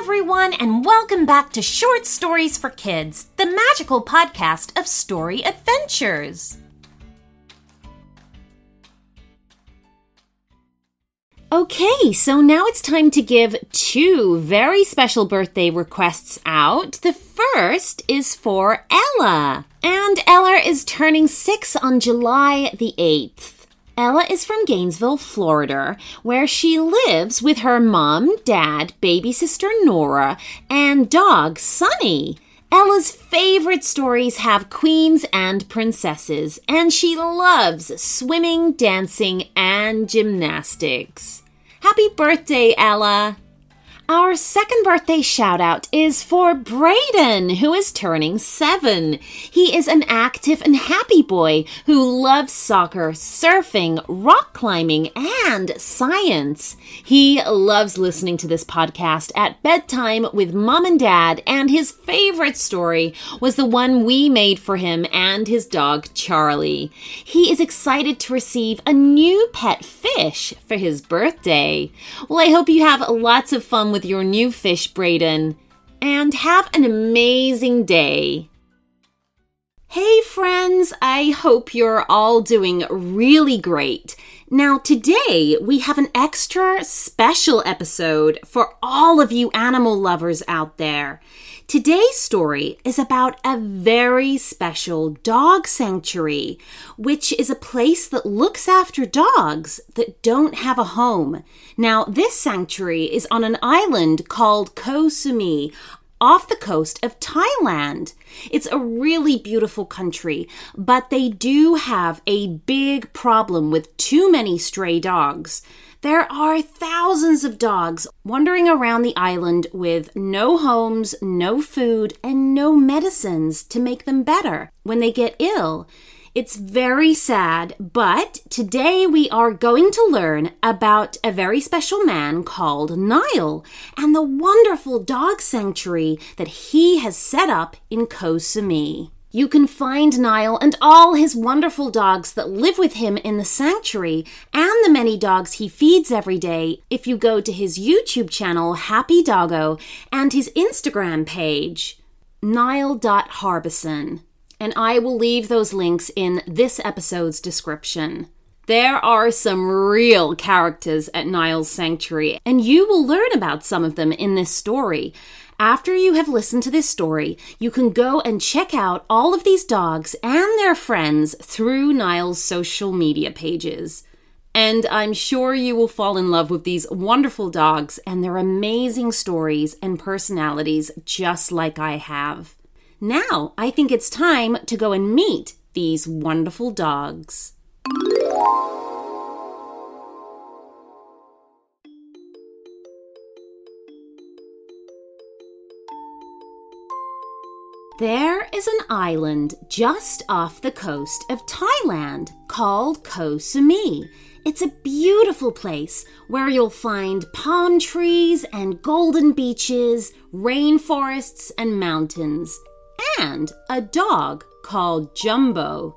everyone, and welcome back to Short Stories for Kids, the magical podcast of story adventures. Okay, so now it's time to give two very special birthday requests out. The first is for Ella, and Ella is turning six on July the 8th. Ella is from Gainesville, Florida, where she lives with her mom, dad, baby sister Nora, and dog Sunny. Ella's favorite stories have queens and princesses, and she loves swimming, dancing, and gymnastics. Happy birthday, Ella! Our second birthday shout out is for Brayden, who is turning seven. He is an active and happy boy who loves soccer, surfing, rock climbing, and science. He loves listening to this podcast at bedtime with mom and dad, and his favorite story was the one we made for him and his dog Charlie. He is excited to receive a new pet fish for his birthday. Well, I hope you have lots of fun with with your new fish, Brayden, and have an amazing day. Hey, friends, I hope you're all doing really great. Now, today we have an extra special episode for all of you animal lovers out there. Today's story is about a very special dog sanctuary, which is a place that looks after dogs that don't have a home. Now, this sanctuary is on an island called Koh Samui off the coast of Thailand. It's a really beautiful country, but they do have a big problem with too many stray dogs. There are thousands of dogs wandering around the island with no homes, no food, and no medicines to make them better when they get ill. It's very sad, but today we are going to learn about a very special man called Niall and the wonderful dog sanctuary that he has set up in Koh Samui. You can find Niall and all his wonderful dogs that live with him in the sanctuary and the many dogs he feeds every day if you go to his YouTube channel, Happy Doggo, and his Instagram page, Niall.Harbison. And I will leave those links in this episode's description. There are some real characters at Niall's Sanctuary, and you will learn about some of them in this story. After you have listened to this story, you can go and check out all of these dogs and their friends through Niall's social media pages. And I'm sure you will fall in love with these wonderful dogs and their amazing stories and personalities, just like I have. Now, I think it's time to go and meet these wonderful dogs. There is an island just off the coast of Thailand called Koh Samui. It's a beautiful place where you'll find palm trees and golden beaches, rainforests and mountains, and a dog called Jumbo.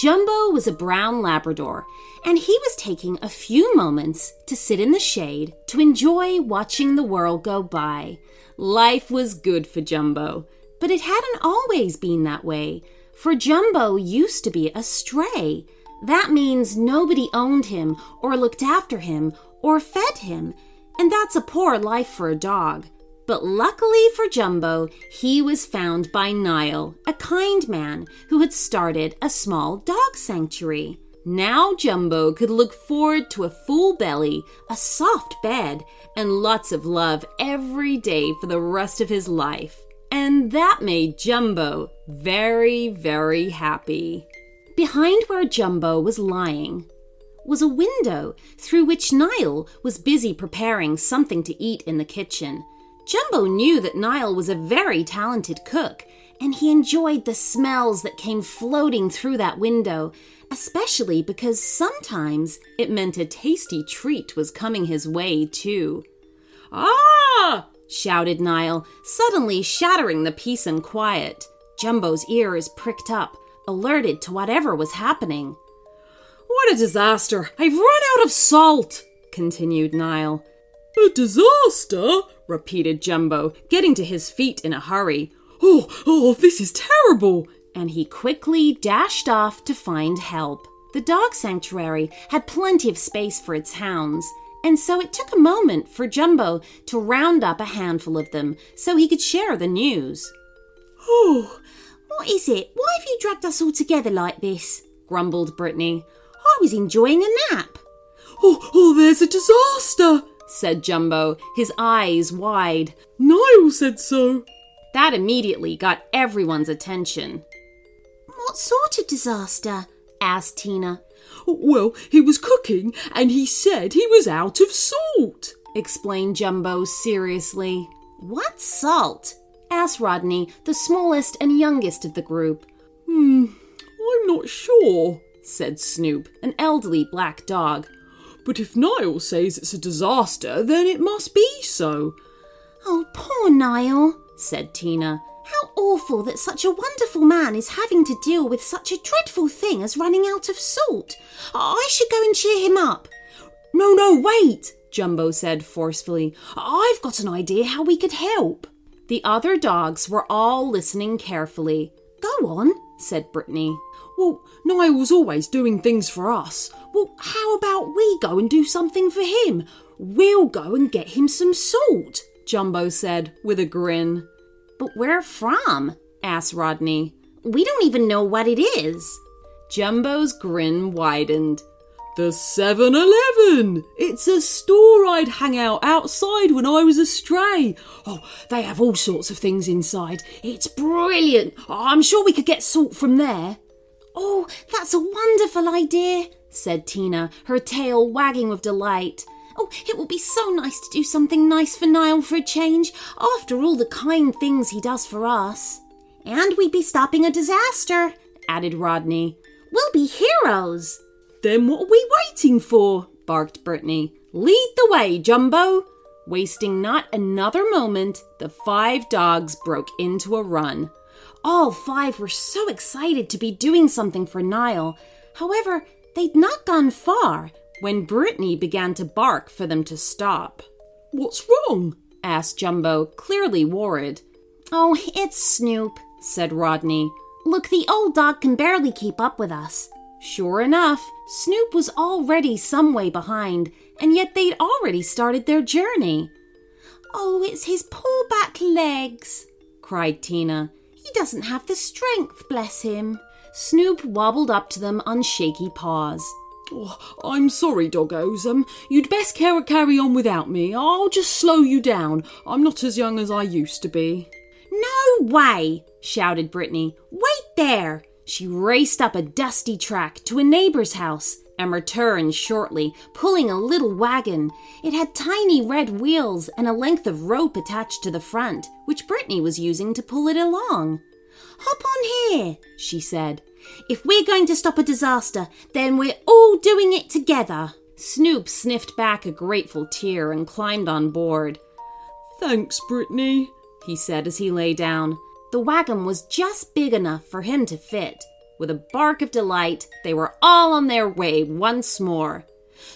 Jumbo was a brown Labrador, and he was taking a few moments to sit in the shade to enjoy watching the world go by. Life was good for Jumbo. But it hadn't always been that way, for Jumbo used to be a stray. That means nobody owned him, or looked after him, or fed him, and that's a poor life for a dog. But luckily for Jumbo, he was found by Niall, a kind man who had started a small dog sanctuary. Now Jumbo could look forward to a full belly, a soft bed, and lots of love every day for the rest of his life. And that made Jumbo very, very happy. Behind where Jumbo was lying was a window through which Niall was busy preparing something to eat in the kitchen. Jumbo knew that Niall was a very talented cook, and he enjoyed the smells that came floating through that window, especially because sometimes it meant a tasty treat was coming his way, too. Ah! shouted Niall, suddenly shattering the peace and quiet. Jumbo's ears pricked up, alerted to whatever was happening. What a disaster! I've run out of salt, continued Niall. A disaster? repeated Jumbo, getting to his feet in a hurry. Oh, oh, this is terrible! And he quickly dashed off to find help. The dog sanctuary had plenty of space for its hounds, and so it took a moment for Jumbo to round up a handful of them so he could share the news. Oh, what is it? Why have you dragged us all together like this? grumbled Brittany. I was enjoying a nap. Oh, oh, there's a disaster, said Jumbo, his eyes wide. Niall said so. That immediately got everyone's attention. What sort of disaster? asked Tina. Well, he was cooking and he said he was out of salt, explained Jumbo seriously. What salt? asked Rodney, the smallest and youngest of the group. Hmm, I'm not sure, said Snoop, an elderly black dog. But if Niall says it's a disaster, then it must be so. Oh, poor Niall, said Tina. How awful that such a wonderful man is having to deal with such a dreadful thing as running out of salt. I should go and cheer him up. No, no, wait, Jumbo said forcefully. I've got an idea how we could help. The other dogs were all listening carefully. Go on, said Brittany. Well, Niall's always doing things for us. Well, how about we go and do something for him? We'll go and get him some salt, Jumbo said with a grin. But where from? asked Rodney. We don't even know what it is. Jumbo's grin widened. The 7 Eleven! It's a store I'd hang out outside when I was a stray. Oh, they have all sorts of things inside. It's brilliant. I'm sure we could get salt from there. Oh, that's a wonderful idea, said Tina, her tail wagging with delight. Oh, it will be so nice to do something nice for Niall for a change, after all the kind things he does for us. And we'd be stopping a disaster, added Rodney. We'll be heroes. Then what are we waiting for? barked Brittany. Lead the way, Jumbo. Wasting not another moment, the five dogs broke into a run. All five were so excited to be doing something for Niall. However, they'd not gone far when Brittany began to bark for them to stop. What's wrong? asked Jumbo, clearly worried. Oh, it's Snoop, said Rodney. Look, the old dog can barely keep up with us. Sure enough, Snoop was already some way behind, and yet they'd already started their journey. Oh, it's his poor back legs, cried Tina. He doesn't have the strength, bless him. Snoop wobbled up to them on shaky paws. Oh, I'm sorry, doggos. Um, you'd best care carry on without me. I'll just slow you down. I'm not as young as I used to be. No way! shouted Brittany. Wait there! She raced up a dusty track to a neighbor's house and returned shortly, pulling a little wagon. It had tiny red wheels and a length of rope attached to the front, which Brittany was using to pull it along. Hop on here, she said. If we're going to stop a disaster, then we're all doing it together. Snoop sniffed back a grateful tear and climbed on board. Thanks, Brittany, he said as he lay down. The wagon was just big enough for him to fit. With a bark of delight, they were all on their way once more.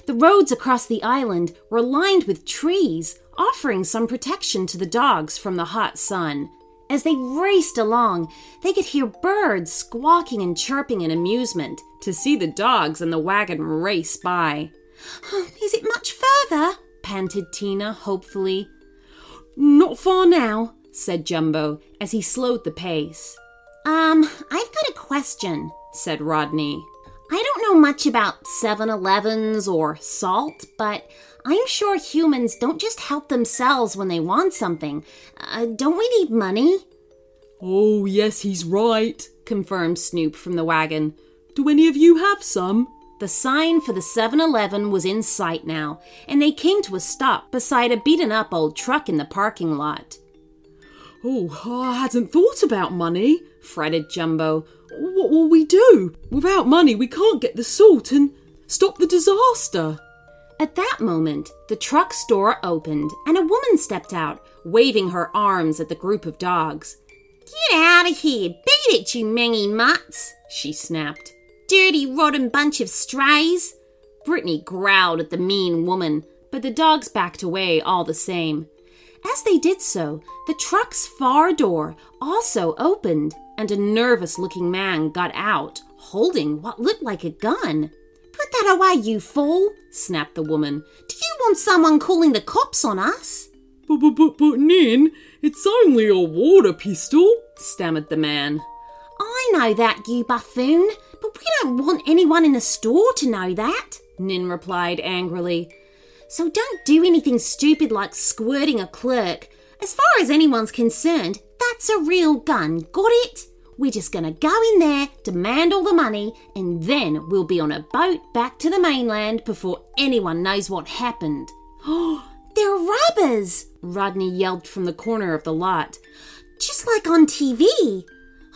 The roads across the island were lined with trees, offering some protection to the dogs from the hot sun. As they raced along, they could hear birds squawking and chirping in amusement to see the dogs and the wagon race by. Is it much further? panted Tina hopefully. Not far now, said Jumbo as he slowed the pace. Um, I've got a question, said Rodney. I don't know much about 7 Elevens or salt, but I'm sure humans don't just help themselves when they want something. Uh, don't we need money? Oh, yes, he's right, confirmed Snoop from the wagon. Do any of you have some? The sign for the 7 Eleven was in sight now, and they came to a stop beside a beaten up old truck in the parking lot. Oh, I hadn't thought about money, fretted Jumbo. What will we do? Without money, we can't get the salt and stop the disaster. At that moment, the truck's door opened and a woman stepped out, waving her arms at the group of dogs. Get out of here! Beat it, you mangy mutts! she snapped. Dirty, rotten bunch of strays! Brittany growled at the mean woman, but the dogs backed away all the same. As they did so, the truck's far door also opened, and a nervous looking man got out, holding what looked like a gun. Put that away, you fool, snapped the woman. Do you want someone calling the cops on us? But, but, but, but, Nin, it's only a water pistol, stammered the man. I know that, you buffoon, but we don't want anyone in the store to know that, Nin replied angrily. So don't do anything stupid like squirting a clerk. As far as anyone's concerned, that's a real gun, got it? We're just gonna go in there, demand all the money, and then we'll be on a boat back to the mainland before anyone knows what happened. Oh, they're robbers! Rodney yelled from the corner of the lot. Just like on TV.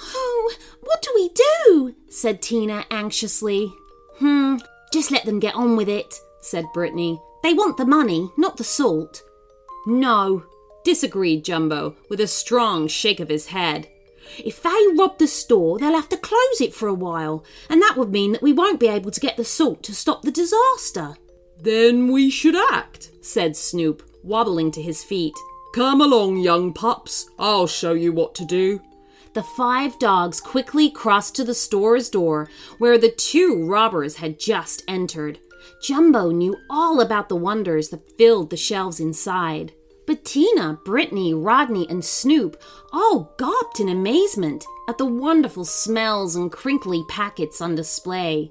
Oh, what do we do? said Tina anxiously. Hmm, just let them get on with it, said Brittany. They want the money, not the salt. No, disagreed Jumbo with a strong shake of his head. If they rob the store, they'll have to close it for a while, and that would mean that we won't be able to get the salt to stop the disaster. Then we should act, said Snoop, wobbling to his feet. Come along, young pups. I'll show you what to do. The five dogs quickly crossed to the store's door, where the two robbers had just entered. Jumbo knew all about the wonders that filled the shelves inside. But Tina, Brittany, Rodney, and Snoop all gawped in amazement at the wonderful smells and crinkly packets on display.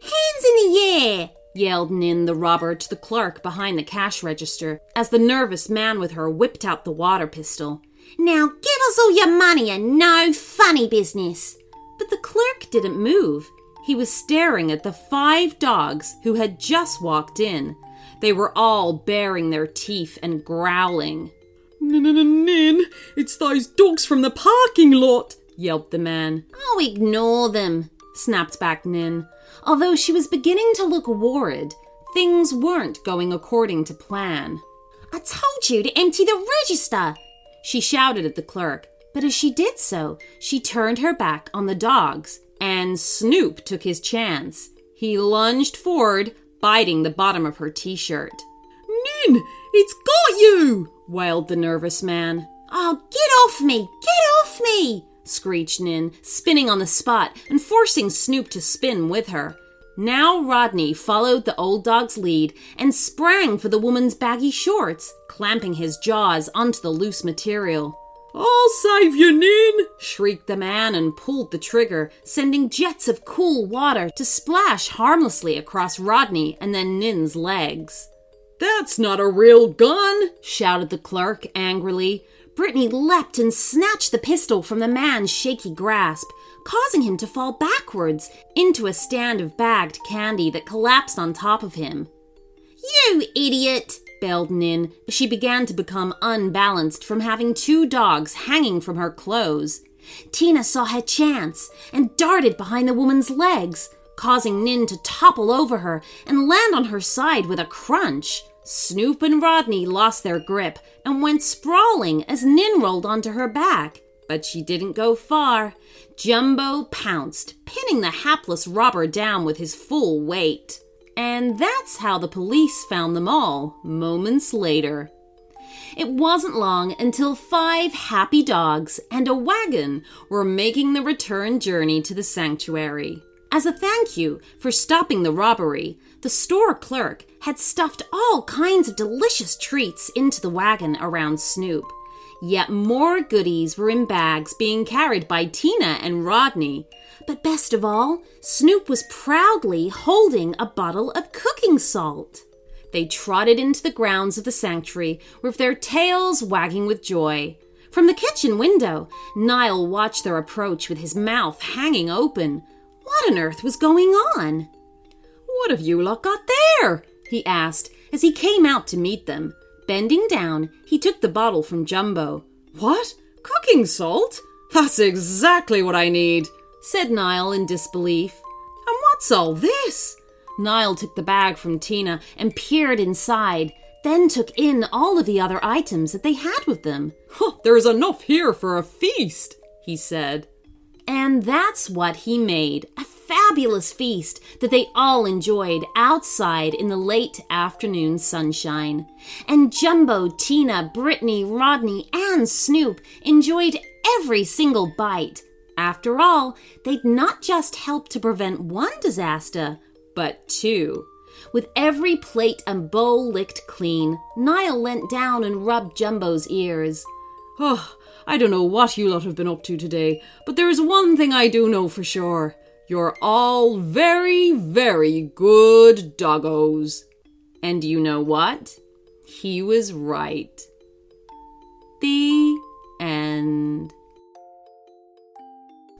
Hands in the air! yelled Nin the robber to the clerk behind the cash register as the nervous man with her whipped out the water pistol. Now give us all your money and no funny business. But the clerk didn't move. He was staring at the five dogs who had just walked in. They were all baring their teeth and growling. Nin, it's those dogs from the parking lot, yelped the man. Oh, ignore them, snapped back Nin. Although she was beginning to look worried, things weren't going according to plan. I told you to empty the register, she shouted at the clerk. But as she did so, she turned her back on the dogs, and Snoop took his chance. He lunged forward, biting the bottom of her t shirt. Nin, it's got you! wailed the nervous man. Oh, get off me! Get off me! screeched Nin, spinning on the spot and forcing Snoop to spin with her. Now Rodney followed the old dog's lead and sprang for the woman's baggy shorts, clamping his jaws onto the loose material. I'll save you, Nin! Shrieked the man and pulled the trigger, sending jets of cool water to splash harmlessly across Rodney and then Nin's legs. That's not a real gun! shouted the clerk angrily. Brittany leapt and snatched the pistol from the man's shaky grasp, causing him to fall backwards into a stand of bagged candy that collapsed on top of him. You idiot! bailed Nin as she began to become unbalanced from having two dogs hanging from her clothes. Tina saw her chance and darted behind the woman's legs, causing Nin to topple over her and land on her side with a crunch. Snoop and Rodney lost their grip and went sprawling as Nin rolled onto her back. But she didn't go far. Jumbo pounced, pinning the hapless robber down with his full weight. And that's how the police found them all, moments later. It wasn't long until five happy dogs and a wagon were making the return journey to the sanctuary. As a thank you for stopping the robbery, the store clerk had stuffed all kinds of delicious treats into the wagon around Snoop. Yet more goodies were in bags being carried by Tina and Rodney. But best of all, Snoop was proudly holding a bottle of cooking salt. They trotted into the grounds of the sanctuary with their tails wagging with joy. From the kitchen window, Niall watched their approach with his mouth hanging open. What on earth was going on? What have you lot got there? he asked as he came out to meet them. Bending down, he took the bottle from Jumbo. What? Cooking salt? That's exactly what I need, said Niall in disbelief. And what's all this? Niall took the bag from Tina and peered inside, then took in all of the other items that they had with them. Huh, there's enough here for a feast, he said. And that's what he made a fabulous feast that they all enjoyed outside in the late afternoon sunshine. And Jumbo, Tina, Brittany, Rodney, and Snoop enjoyed every single bite. After all, they'd not just helped to prevent one disaster, but two. With every plate and bowl licked clean, Niall leant down and rubbed Jumbo's ears. Oh, I don't know what you lot have been up to today, but there is one thing I do know for sure. You're all very, very good doggos. And you know what? He was right. The end.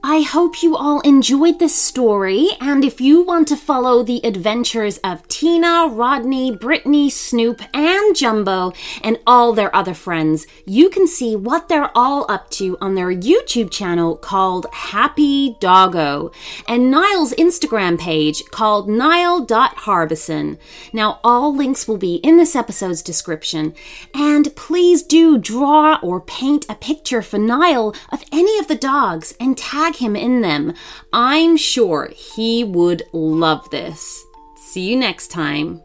I hope you all enjoyed this story, and if you want to follow the adventures of Tina, Rodney, Brittany, Snoop, and Jumbo, and all their other friends, you can see what they're all up to on their YouTube channel called Happy Doggo, and Niall's Instagram page called Niall.Harbison. Now, all links will be in this episode's description, and please do draw or paint a picture for Niall of any of the dogs and tag him in them. I'm sure he would love this. See you next time.